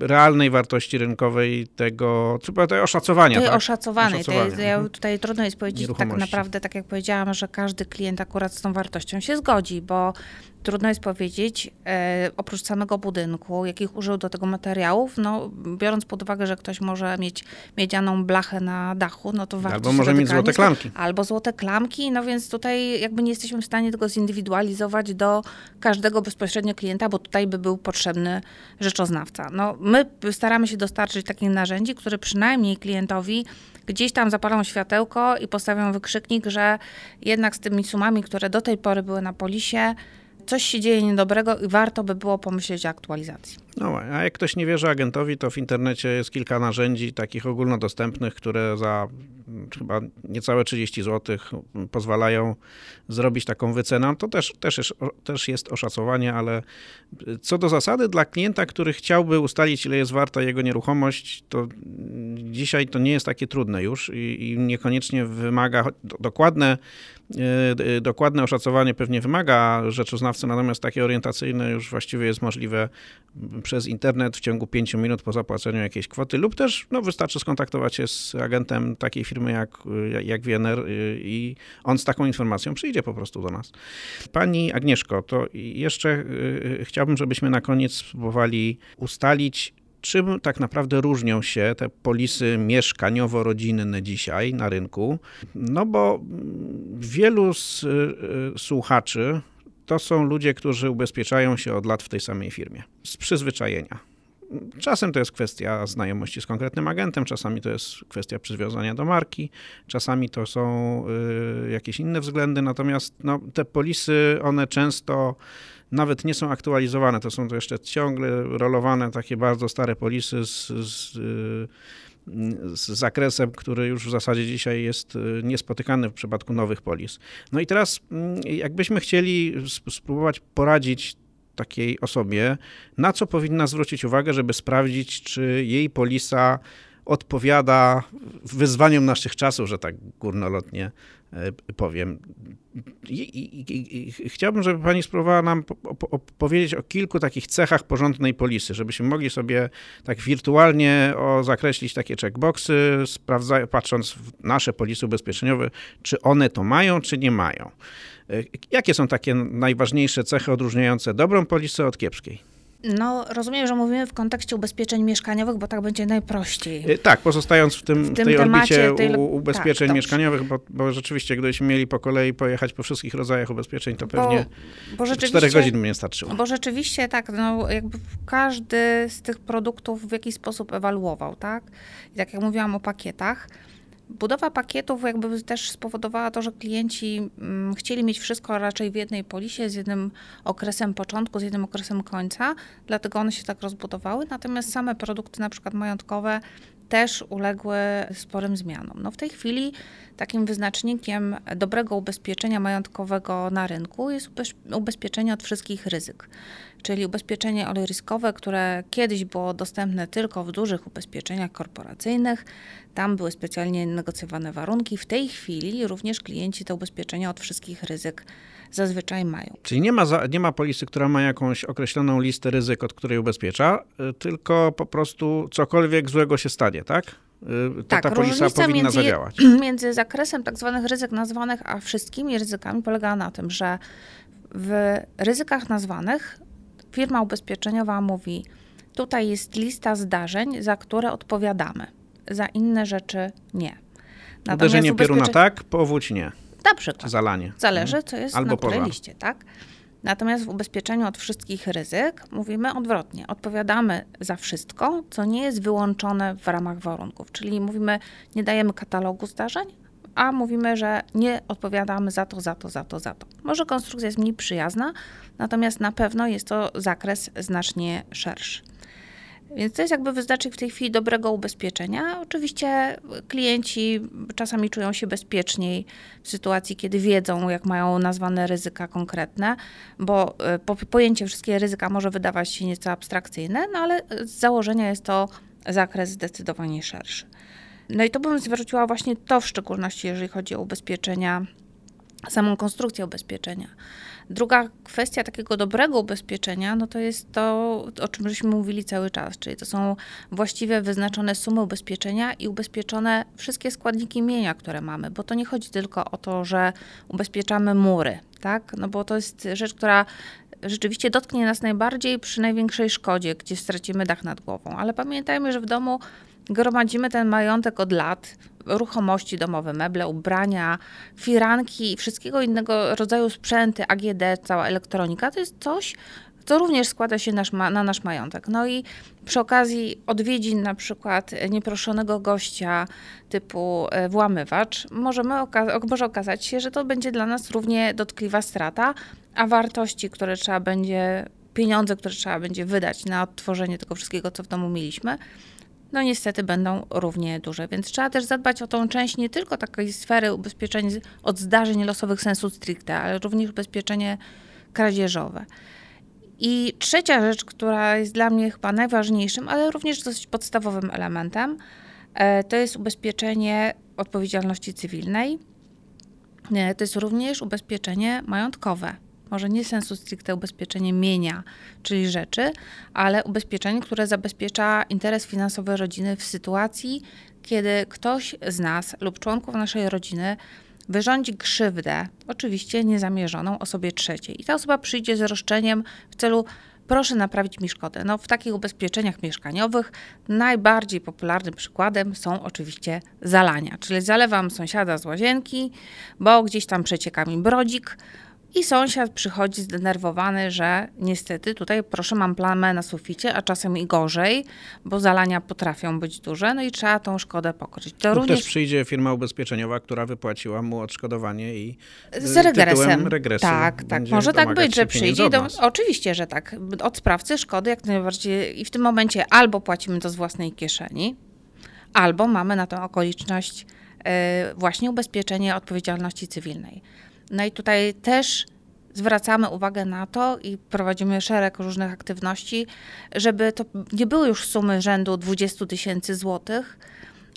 realnej wartości rynkowej tego, co tej oszacowania. Tej tak? oszacowanej. Tej, ja mhm. tutaj trudno jest powiedzieć tak naprawdę, tak jak powiedziałam, że każdy klient akurat z tą wartością się zgodzi, bo trudno jest powiedzieć, e, oprócz samego budynku, jakich użył do tego materiałów, no biorąc pod uwagę, że ktoś może mieć miedzianą blachę na dachu, no to warto Albo może mieć złote klamki. Albo złote klamki, no więc tutaj jakby nie jesteśmy w stanie tego zindywidualizować do każdego bezpośrednio klienta, bo tutaj by był potrzebny rzeczoznawca. No my staramy się dostarczyć takich narzędzi, które przynajmniej klientowi gdzieś tam zapalą światełko i postawią wykrzyknik, że jednak z tymi sumami, które do tej pory były na polisie, coś się dzieje niedobrego i warto by było pomyśleć o aktualizacji. No, a jak ktoś nie wierzy agentowi, to w internecie jest kilka narzędzi takich ogólnodostępnych, które za mm, chyba niecałe 30 zł pozwalają zrobić taką wycenę. To też, też, jest, też jest oszacowanie, ale co do zasady, dla klienta, który chciałby ustalić, ile jest warta jego nieruchomość, to dzisiaj to nie jest takie trudne już i, i niekoniecznie wymaga dokładne E, dokładne oszacowanie pewnie wymaga rzeczoznawcy, natomiast takie orientacyjne już właściwie jest możliwe przez internet w ciągu 5 minut po zapłaceniu jakiejś kwoty, lub też no, wystarczy skontaktować się z agentem takiej firmy jak, jak Wiener e, i on z taką informacją przyjdzie po prostu do nas. Pani Agnieszko, to jeszcze e, chciałbym, żebyśmy na koniec spróbowali ustalić, czym tak naprawdę różnią się te polisy mieszkaniowo-rodzinne dzisiaj na rynku? No bo wielu z y, słuchaczy to są ludzie, którzy ubezpieczają się od lat w tej samej firmie, z przyzwyczajenia. Czasem to jest kwestia znajomości z konkretnym agentem, czasami to jest kwestia przywiązania do marki, czasami to są y, jakieś inne względy, natomiast no, te polisy, one często nawet nie są aktualizowane. To są to jeszcze ciągle rolowane takie bardzo stare polisy z, z, z zakresem, który już w zasadzie dzisiaj jest y, niespotykany w przypadku nowych polis. No i teraz, mm, jakbyśmy chcieli spróbować poradzić takiej osobie, na co powinna zwrócić uwagę, żeby sprawdzić, czy jej polisa odpowiada wyzwaniom naszych czasów, że tak górnolotnie powiem. I, i, i, chciałbym, żeby pani spróbowała nam powiedzieć o kilku takich cechach porządnej polisy, żebyśmy mogli sobie tak wirtualnie o, zakreślić takie checkboxy, sprawdza, patrząc w nasze polisy ubezpieczeniowe, czy one to mają, czy nie mają. E, jakie są takie najważniejsze cechy odróżniające dobrą polisę od kiepskiej? No, rozumiem, że mówimy w kontekście ubezpieczeń mieszkaniowych, bo tak będzie najprościej. E, tak, pozostając w tym, w tym tej temacie, orbicie tej... ubezpieczeń tak, mieszkaniowych, bo, bo, rzeczywiście, gdybyśmy mieli po kolei pojechać po wszystkich rodzajach ubezpieczeń, to pewnie bo, bo 4 godzin by nie starczyło. Bo rzeczywiście tak, no, jakby każdy z tych produktów w jakiś sposób ewaluował, tak? I tak jak mówiłam o pakietach, Budowa pakietów jakby też spowodowała to, że klienci mm, chcieli mieć wszystko raczej w jednej polisie, z jednym okresem początku, z jednym okresem końca, dlatego one się tak rozbudowały. Natomiast same produkty, na przykład majątkowe, też uległy sporym zmianom. No w tej chwili takim wyznacznikiem dobrego ubezpieczenia majątkowego na rynku jest ubezpieczenie od wszystkich ryzyk. Czyli ubezpieczenie olejryskowe, które kiedyś było dostępne tylko w dużych ubezpieczeniach korporacyjnych. Tam były specjalnie negocjowane warunki. W tej chwili również klienci te ubezpieczenia od wszystkich ryzyk zazwyczaj mają. Czyli nie ma, za, nie ma polisy, która ma jakąś określoną listę ryzyk, od której ubezpiecza, y, tylko po prostu cokolwiek złego się stanie, tak? Y, to tak, ta polisa powinna między, zadziałać. Między zakresem tak zwanych ryzyk nazwanych, a wszystkimi ryzykami polega na tym, że w ryzykach nazwanych firma ubezpieczeniowa mówi, tutaj jest lista zdarzeń, za które odpowiadamy, za inne rzeczy nie. Natomiast Uderzenie ubezpiecze... pieruna tak, powódź nie. Na przykład. Zalanie. Zależy, co jest Albo na której liście, tak? Natomiast w ubezpieczeniu od wszystkich ryzyk mówimy odwrotnie. Odpowiadamy za wszystko, co nie jest wyłączone w ramach warunków. Czyli mówimy, nie dajemy katalogu zdarzeń, a mówimy, że nie odpowiadamy za to, za to, za to, za to. Może konstrukcja jest mniej przyjazna, natomiast na pewno jest to zakres znacznie szerszy. Więc to jest jakby wyznacznik w tej chwili dobrego ubezpieczenia. Oczywiście klienci czasami czują się bezpieczniej w sytuacji, kiedy wiedzą, jak mają nazwane ryzyka konkretne, bo e, po, pojęcie wszystkie ryzyka może wydawać się nieco abstrakcyjne, no ale z założenia jest to zakres zdecydowanie szerszy. No i to bym zwróciła właśnie to w szczególności, jeżeli chodzi o ubezpieczenia, samą konstrukcję ubezpieczenia. Druga kwestia takiego dobrego ubezpieczenia, no to jest to, o czym żeśmy mówili cały czas, czyli to są właściwie wyznaczone sumy ubezpieczenia i ubezpieczone wszystkie składniki mienia, które mamy, bo to nie chodzi tylko o to, że ubezpieczamy mury, tak? No bo to jest rzecz, która rzeczywiście dotknie nas najbardziej przy największej szkodzie, gdzie stracimy dach nad głową. Ale pamiętajmy, że w domu gromadzimy ten majątek od lat, ruchomości domowe, meble, ubrania, firanki i wszystkiego innego rodzaju sprzęty, AGD, cała elektronika, to jest coś, co również składa się nasz, na nasz majątek. No i przy okazji odwiedzin na przykład nieproszonego gościa typu e, włamywacz, możemy oka może okazać się, że to będzie dla nas równie dotkliwa strata, a wartości, które trzeba będzie, pieniądze, które trzeba będzie wydać na odtworzenie tego wszystkiego, co w domu mieliśmy, no niestety będą równie duże. Więc trzeba też zadbać o tą część nie tylko takiej sfery ubezpieczeń od zdarzeń losowych sensu stricte, ale również ubezpieczenie kradzieżowe. I trzecia rzecz, która jest dla mnie chyba najważniejszym, ale również dosyć podstawowym elementem, e, to jest ubezpieczenie odpowiedzialności cywilnej. E, to jest również ubezpieczenie majątkowe może nie sensu stricte ubezpieczenie mienia, czyli rzeczy, ale ubezpieczenie, które zabezpiecza interes finansowy rodziny w sytuacji, kiedy ktoś z nas lub członków naszej rodziny wyrządzi krzywdę, oczywiście niezamierzoną osobie trzeciej. I ta osoba przyjdzie z roszczeniem w celu proszę naprawić mi szkodę. No, w takich ubezpieczeniach mieszkaniowych najbardziej popularnym przykładem są oczywiście zalania, czyli zalewam sąsiada z łazienki, bo gdzieś tam przecieka mi brodzik, i sąsiad przychodzi zdenerwowany, że niestety tutaj proszę mam plamę na suficie, a czasem i gorzej, bo zalania potrafią być duże, no i trzeba tą szkodę pokryć. To również... też przyjdzie firma ubezpieczeniowa, która wypłaciła mu odszkodowanie i z regresem. regresu tak, tak. Może tak być, że przyjdzie. Do... Oczywiście, że tak. Od sprawcy szkody jak najbardziej i w tym momencie albo płacimy to z własnej kieszeni, albo mamy na tą okoliczność e, właśnie ubezpieczenie odpowiedzialności cywilnej. No i tutaj też zwracamy uwagę na to i prowadzimy szereg różnych aktywności, żeby to nie były już sumy rzędu 20 tysięcy złotych,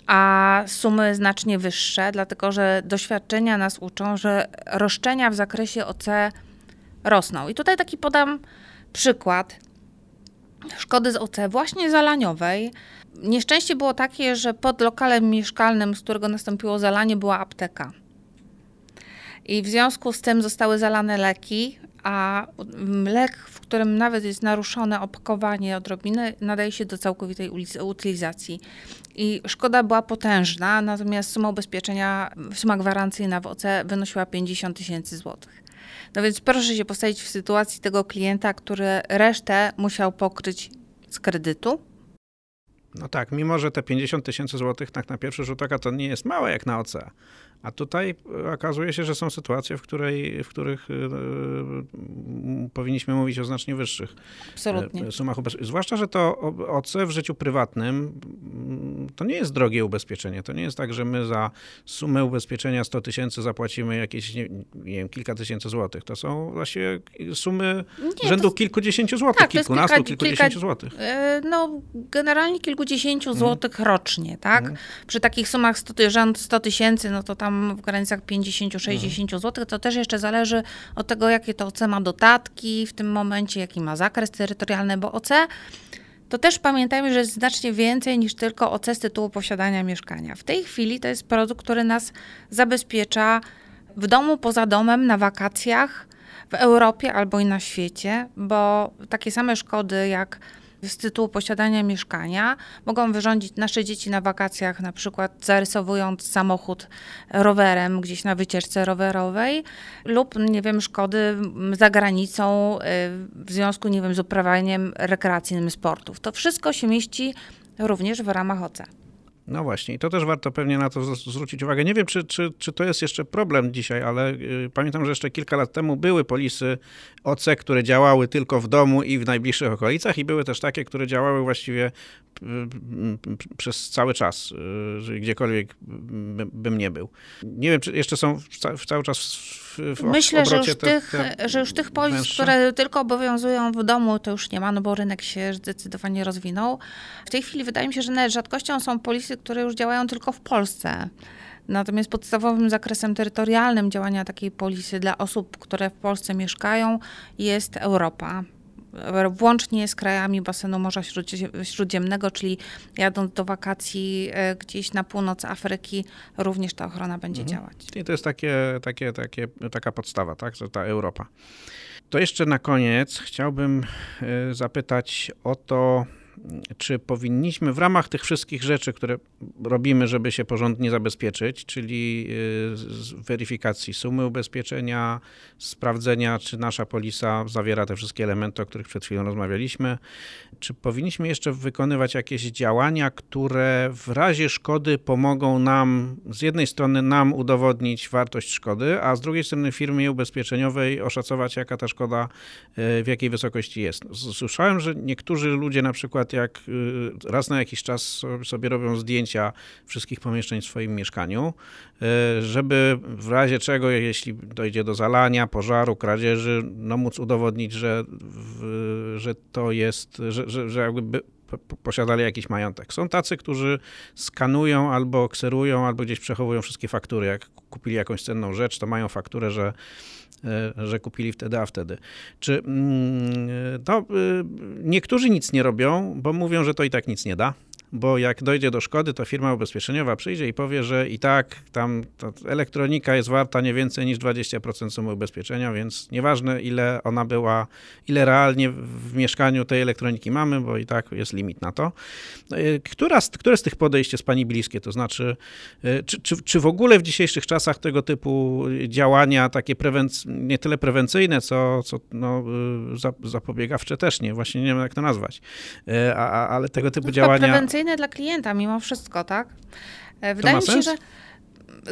a sumy znacznie wyższe, dlatego że doświadczenia nas uczą, że roszczenia w zakresie OC rosną. I tutaj taki podam przykład szkody z OC właśnie zalaniowej. Nieszczęście było takie, że pod lokalem mieszkalnym, z którego nastąpiło zalanie, była apteka. I w związku z tym zostały zalane leki, a lek, w którym nawet jest naruszone opakowanie odrobiny, nadaje się do całkowitej utylizacji. I szkoda była potężna, natomiast suma ubezpieczenia, suma gwarancyjna w OC wynosiła 50 tysięcy złotych. No więc proszę się postawić w sytuacji tego klienta, który resztę musiał pokryć z kredytu, No tak, mimo że te 50 tysięcy złotych tak na pierwszy rzut oka to nie jest małe jak na OC. A tutaj okazuje się, że są sytuacje, w, której, w których y, y, powinniśmy mówić o znacznie wyższych Absolutnie. Y, sumach ubezpieczeń. Zwłaszcza, że to OC w życiu prywatnym mm, to nie jest drogie ubezpieczenie. To nie jest tak, że my za sumę ubezpieczenia 100 tysięcy zapłacimy jakieś, nie, nie, wiem, kilka tysięcy złotych. To są właściwie sumy nie, rzędu to... kilkudziesięciu złotych, tak, kilkunastu, kilka, kilkudziesięciu kilka, złotych. No, generalnie kilkudziesięciu mhm. złotych rocznie, tak? Mhm. Przy takich sumach 100 tysięcy, no to tam w granicach 50-60 mhm. zł, to też jeszcze zależy od tego, jakie to OC ma dodatki w tym momencie, jaki ma zakres terytorialny, bo OC to też pamiętajmy, że jest znacznie więcej niż tylko OC z tytułu posiadania mieszkania. W tej chwili to jest produkt, który nas zabezpiecza w domu, poza domem, na wakacjach, w Europie albo i na świecie, bo takie same szkody jak z tytułu posiadania mieszkania mogą wyrządzić nasze dzieci na wakacjach, na przykład zarysowując samochód rowerem gdzieś na wycieczce rowerowej lub, nie wiem, szkody za granicą y, w związku, nie wiem, z uprawianiem rekreacyjnym sportów. To wszystko się mieści również w ramach OC. No właśnie, i to też warto pewnie na to zwrócić uwagę. Nie wiem, czy, czy, czy to jest jeszcze problem dzisiaj, ale y, pamiętam, że jeszcze kilka lat temu były polisy OC, które działały tylko w domu i w najbliższych okolicach, i były też takie, które działały właściwie przez cały czas, gdziekolwiek bym nie był. Nie wiem, czy jeszcze są cały czas w, w Myślę, że już, te, tych, te że już tych polis, węższe? które tylko obowiązują w domu, to już nie ma, no bo rynek się zdecydowanie rozwinął. W tej chwili wydaje mi się, że nawet rzadkością są polisy, które już działają tylko w Polsce. Natomiast podstawowym zakresem terytorialnym działania takiej polisy dla osób, które w Polsce mieszkają, jest Europa włącznie z krajami basenu Morza Śródziemnego, czyli jadąc do wakacji e, gdzieś na północ Afryki, również ta ochrona będzie mhm. działać. I to jest takie, takie, takie, taka podstawa, tak, to ta Europa. To jeszcze na koniec chciałbym e, zapytać o to, czy powinniśmy w ramach tych wszystkich rzeczy, które robimy, żeby się porządnie zabezpieczyć, czyli y, weryfikacji sumy ubezpieczenia, sprawdzenia, czy nasza polisa zawiera te wszystkie elementy, o których przed chwilą rozmawialiśmy, czy powinniśmy jeszcze wykonywać jakieś działania, które w razie szkody pomogą nam, z jednej strony nam udowodnić wartość szkody, a z drugiej strony firmie ubezpieczeniowej oszacować, jaka ta szkoda, y, w jakiej wysokości jest. Słyszałem, że niektórzy ludzie na przykład jak y, raz na jakiś czas sobie robią zdjęcia wszystkich pomieszczeń w swoim mieszkaniu, y, żeby w razie czego, jeśli dojdzie do zalania, pożaru, kradzieży, no móc udowodnić, że, że to jest, że, że, że jakby posiadali jakiś majątek. Są tacy, którzy skanują albo kserują, albo gdzieś przechowują wszystkie faktury. Jak kupili jakąś cenną rzecz, to mają fakturę, że że kupili wtedy, a wtedy. Czy mm, to y, niektórzy nic nie robią, bo mówią, że to i tak nic nie da bo jak dojdzie do szkody, to firma ubezpieczeniowa przyjdzie i powie, że i tak tam elektronika jest warta nie więcej niż 20% sumy ubezpieczenia, więc nieważne ile ona była, ile realnie w mieszkaniu tej elektroniki mamy, bo i tak jest limit na to. Y, która z, które z tych podejść jest Pani bliskie? To znaczy, y, czy, czy, czy w ogóle w dzisiejszych czasach tego typu działania, takie prewenc- nie tyle prewencyjne, co, co no, y, zapobiegawcze też nie, właśnie nie wiem jak to nazwać, a, a, ale tego typu no, działania atrakcyjne dla klienta mimo wszystko, tak? E, wydaje mi się, sens? że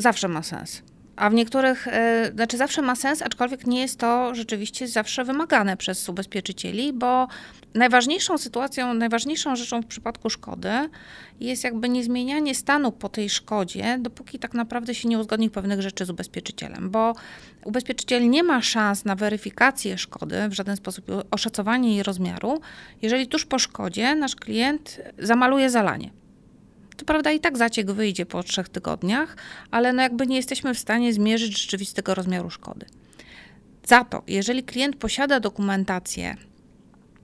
zawsze ma sens. A w niektórych, e, znaczy zawsze ma sens, aczkolwiek nie jest to rzeczywiście zawsze wymagane przez ubezpieczycieli, bo najważniejszą sytuacją, najważniejszą rzeczą w przypadku szkody jest jakby niezmienianie stanu po tej szkodzie, dopóki tak naprawdę się nie uzgodni pewnych rzeczy z ubezpieczycielem, bo ubezpieczyciel nie ma szans na weryfikację szkody, w żaden sposób oszacowanie jej rozmiaru, jeżeli tuż po szkodzie nasz klient zamaluje zalanie. To prawda i tak zaciek wyjdzie po trzech tygodniach, ale no jakby nie jesteśmy w stanie zmierzyć rzeczywistego rozmiaru szkody. Za to, jeżeli klient posiada dokumentację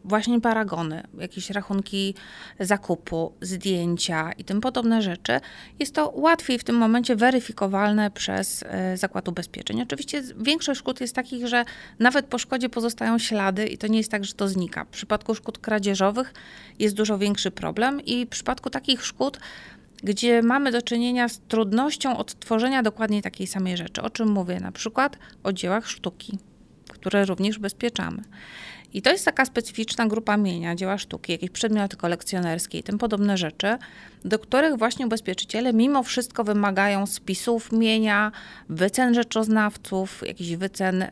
właśnie paragony, jakieś rachunki zakupu, zdjęcia i tym podobne rzeczy, jest to łatwiej w tym momencie weryfikowalne przez e, Zakład Ubezpieczeń. Oczywiście większość szkód jest takich, że nawet po szkodzie pozostają ślady i to nie jest tak, że to znika. W przypadku szkód kradzieżowych jest dużo większy problem i w przypadku takich szkód gdzie mamy do czynienia z trudnością odtworzenia dokładnie takiej samej rzeczy. O czym mówię? Na przykład o dziełach sztuki które również ubezpieczamy. I to jest taka specyficzna grupa mienia, dzieła sztuki, jakieś przedmioty kolekcjonerskie i tym podobne rzeczy, do których właśnie ubezpieczyciele mimo wszystko wymagają spisów mienia, wycen rzeczoznawców, jakichś wycen y,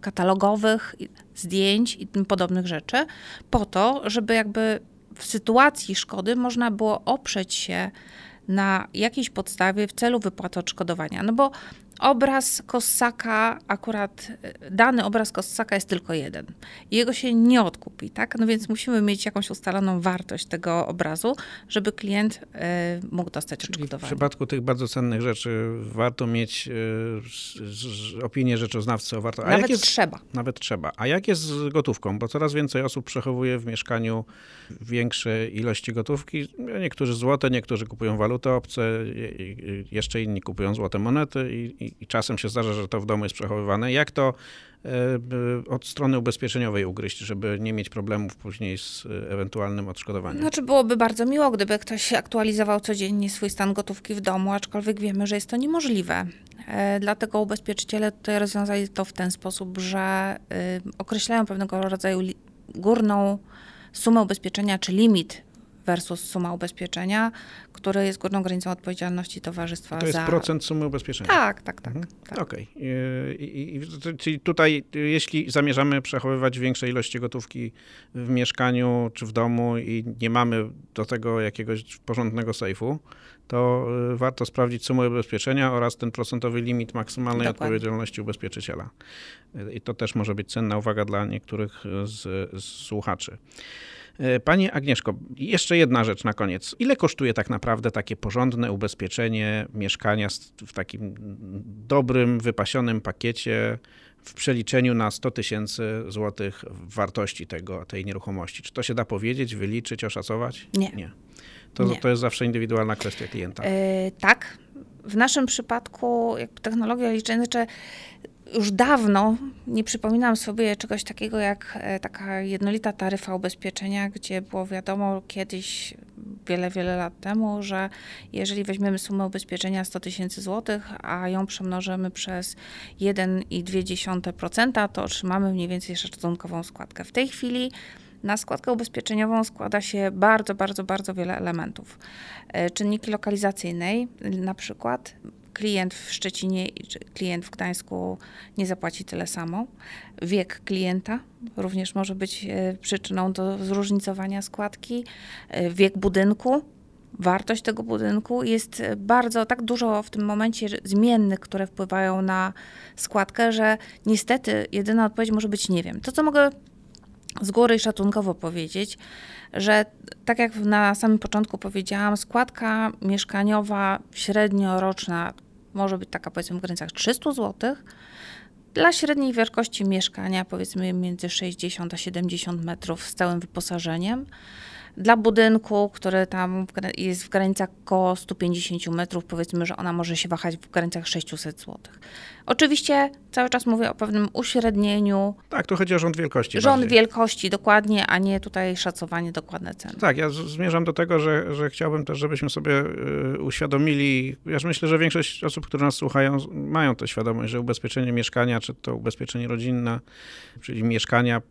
katalogowych, zdjęć i tym podobnych rzeczy, po to, żeby jakby w sytuacji szkody można było oprzeć się na jakiejś podstawie w celu wypłaty odszkodowania. No bo obraz Kossaka, akurat e, dany obraz Kossaka jest tylko jeden. Jego się nie odkupi, tak? No więc musimy mieć jakąś ustaloną wartość tego obrazu, żeby klient y, mógł dostać Czyli odszkodowanie. W przypadku tych bardzo cennych rzeczy warto mieć y, opinię rzeczoznawcy o wartości. Nawet jest, trzeba. Nawet trzeba. A jak jest z gotówką? Bo coraz więcej osób przechowuje w większe ilości gotówki. Niektórzy złote, niektórzy kupują waluty obce, jeszcze inni kupują złote monety i, i, i czasem się zdarza, że to w domu jest przechowywane. Jak to e, od strony ubezpieczeniowej ugryźć, żeby nie mieć problemów później z e, ewentualnym odszkodowaniem? Znaczy byłoby bardzo miło, gdyby ktoś aktualizował codziennie swój stan gotówki w domu, aczkolwiek wiemy, że jest to niemożliwe. E, dlatego ubezpieczyciele tutaj rozwiązali to w ten sposób, że określają pewnego rodzaju górną sumę ubezpieczenia czy limit versus suma ubezpieczenia, który jest górną granicą odpowiedzialności towarzystwa To jest za... procent sumy ubezpieczenia? Tak, tak, tak. Mhm. tak. Okej. Okay. Czyli tutaj, jeśli zamierzamy przechowywać większe ilości gotówki w mieszkaniu czy w domu i nie mamy do tego jakiegoś porządnego sejfu, to y, warto sprawdzić sumę ubezpieczenia oraz ten procentowy limit maksymalnej Dokładnie. odpowiedzialności ubezpieczyciela. I to też może być cenna uwaga dla niektórych z, z słuchaczy. E, Pani Agnieszko, jeszcze jedna rzecz na koniec. Ile kosztuje tak naprawdę takie porządne ubezpieczenie mieszkania w takim dobrym, wypasionym pakiecie w przeliczeniu na 100 tysięcy złotych wartości tego, tej nieruchomości? Czy to się da powiedzieć, wyliczyć, oszacować? Nie. Nie. To, Nie. to jest zawsze indywidualna kwestia klienta. Yy, tak. W naszym przypadku technologia liczenia, znaczy już dawno nie przypominam sobie czegoś takiego jak e, taka jednolita taryfa ubezpieczenia, gdzie było wiadomo kiedyś, wiele, wiele lat temu, że jeżeli weźmiemy sumę ubezpieczenia 100 tysięcy złotych, a ją przemnożymy przez 1,2%, to otrzymamy mniej więcej szacunkową składkę. W tej chwili na składkę ubezpieczeniową składa się bardzo, bardzo, bardzo wiele elementów. E, czynniki lokalizacyjnej, na przykład klient w Szczecinie czy klient w Gdańsku nie zapłaci tyle samo. Wiek klienta również może być e, przyczyną do zróżnicowania składki. E, wiek budynku, wartość tego budynku jest bardzo, tak dużo w tym momencie zmiennych, które wpływają na składkę, że niestety jedyna odpowiedź może być nie wiem. To, co mogę z góry szacunkowo powiedzieć, że tak jak na samym początku powiedziałam, składka mieszkaniowa średnioroczna może być taka powiedzmy w granicach 300 zł. Dla średniej wielkości mieszkania powiedzmy między 60 a 70 metrów z całym wyposażeniem dla budynku, który tam jest w granicach około 150 metrów, powiedzmy, że ona może się wahać w granicach 600 zł. Oczywiście cały czas mówię o pewnym uśrednieniu. Tak, tu chodzi o rząd wielkości. Rząd bardziej. wielkości, dokładnie, a nie tutaj szacowanie dokładne ceny. Tak, ja zmierzam do tego, że, że chciałbym też, żebyśmy sobie y, uświadomili, ja myślę, że większość osób, które nas słuchają, mają tę świadomość, że ubezpieczenie mieszkania, czy to ubezpieczenie rodzinne, czyli mieszkania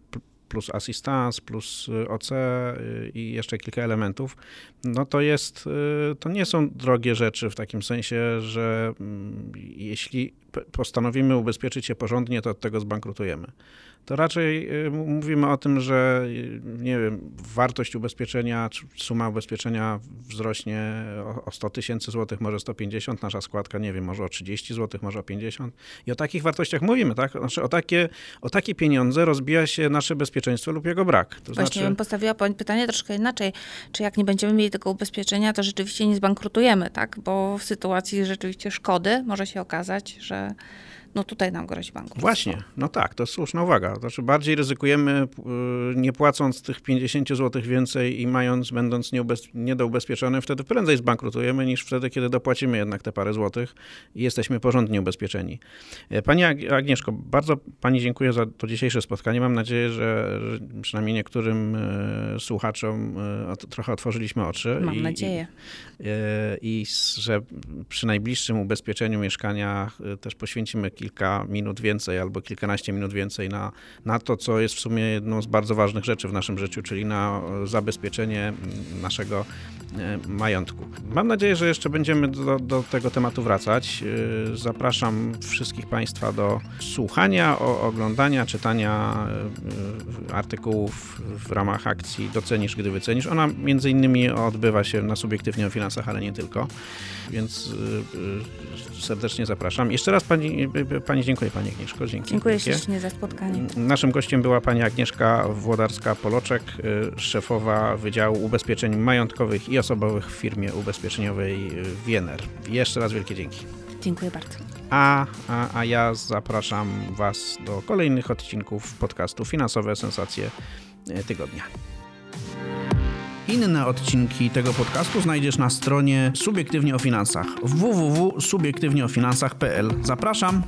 plus assistance, plus y, OC y, i jeszcze kilka elementów, no to jest, y, to nie są drogie rzeczy w takim sensie, że mm, jeśli postanowimy ubezpieczyć się porządnie, to od tego zbankrutujemy to raczej y, mówimy o tym, że y, nie wiem, wartość ubezpieczenia, suma ubezpieczenia wzrośnie o 100 tysięcy złotych, może 150, nasza składka, nie wiem, może o 30 złotych, może o 50. I o takich wartościach mówimy, tak? Znaczy o takie, o takie pieniądze rozbija się nasze bezpieczeństwo lub jego brak. To Właśnie znaczy... bym postawiła pytanie troszkę inaczej. Czy jak nie będziemy mieli tego ubezpieczenia, to rzeczywiście nie zbankrutujemy, tak? Bo w sytuacji rzeczywiście szkody może się okazać, że no tutaj nam grozi bankructwo. Właśnie, no tak, to jest słuszna uwaga. Znaczy bardziej ryzykujemy y, nie płacąc tych 50 zł więcej i mając, będąc niedoubezpieczony, wtedy prędzej zbankrutujemy niż wtedy, kiedy dopłacimy jednak te parę złotych i jesteśmy porządnie ubezpieczeni. E, pani Agnieszko, bardzo Pani dziękuję za to dzisiejsze spotkanie. Mam nadzieję, że, przynajmniej niektórym e, słuchaczom e, trochę otworzyliśmy oczy. Mam i, nadzieję. I, I że przy najbliższym ubezpieczeniu mieszkania też poświęcimy kilka minut więcej albo kilkanaście minut więcej na, na to, co jest w sumie jedną z bardzo ważnych rzeczy w naszym życiu, czyli na zabezpieczenie naszego e, majątku. Mam nadzieję, że jeszcze będziemy do, do tego tematu wracać. E, zapraszam wszystkich Państwa do słuchania, oglądania, czytania e, artykułów w ramach akcji Docenisz, gdy wycenisz. Ona między innymi odbywa się na subiektywnie o finansach, ale nie tylko, więc serdecznie zapraszam. Jeszcze raz Pani, pani dziękuję Pani Agnieszko. Dzięki. Dziękuję ślicznie za spotkanie. Naszym gościem była Pani Agnieszka Włodarska-Poloczek, szefowa Wydziału Ubezpieczeń Majątkowych i Osobowych w firmie ubezpieczeniowej Wiener. Jeszcze raz wielkie dzięki. Dziękuję bardzo. A, a, a ja zapraszam Was do kolejnych odcinków podcastu Finansowe Sensacje Tygodnia. Inne odcinki tego podcastu znajdziesz na stronie Subiektywnie o Finansach www.subiektywnieofinansach.pl. Zapraszam!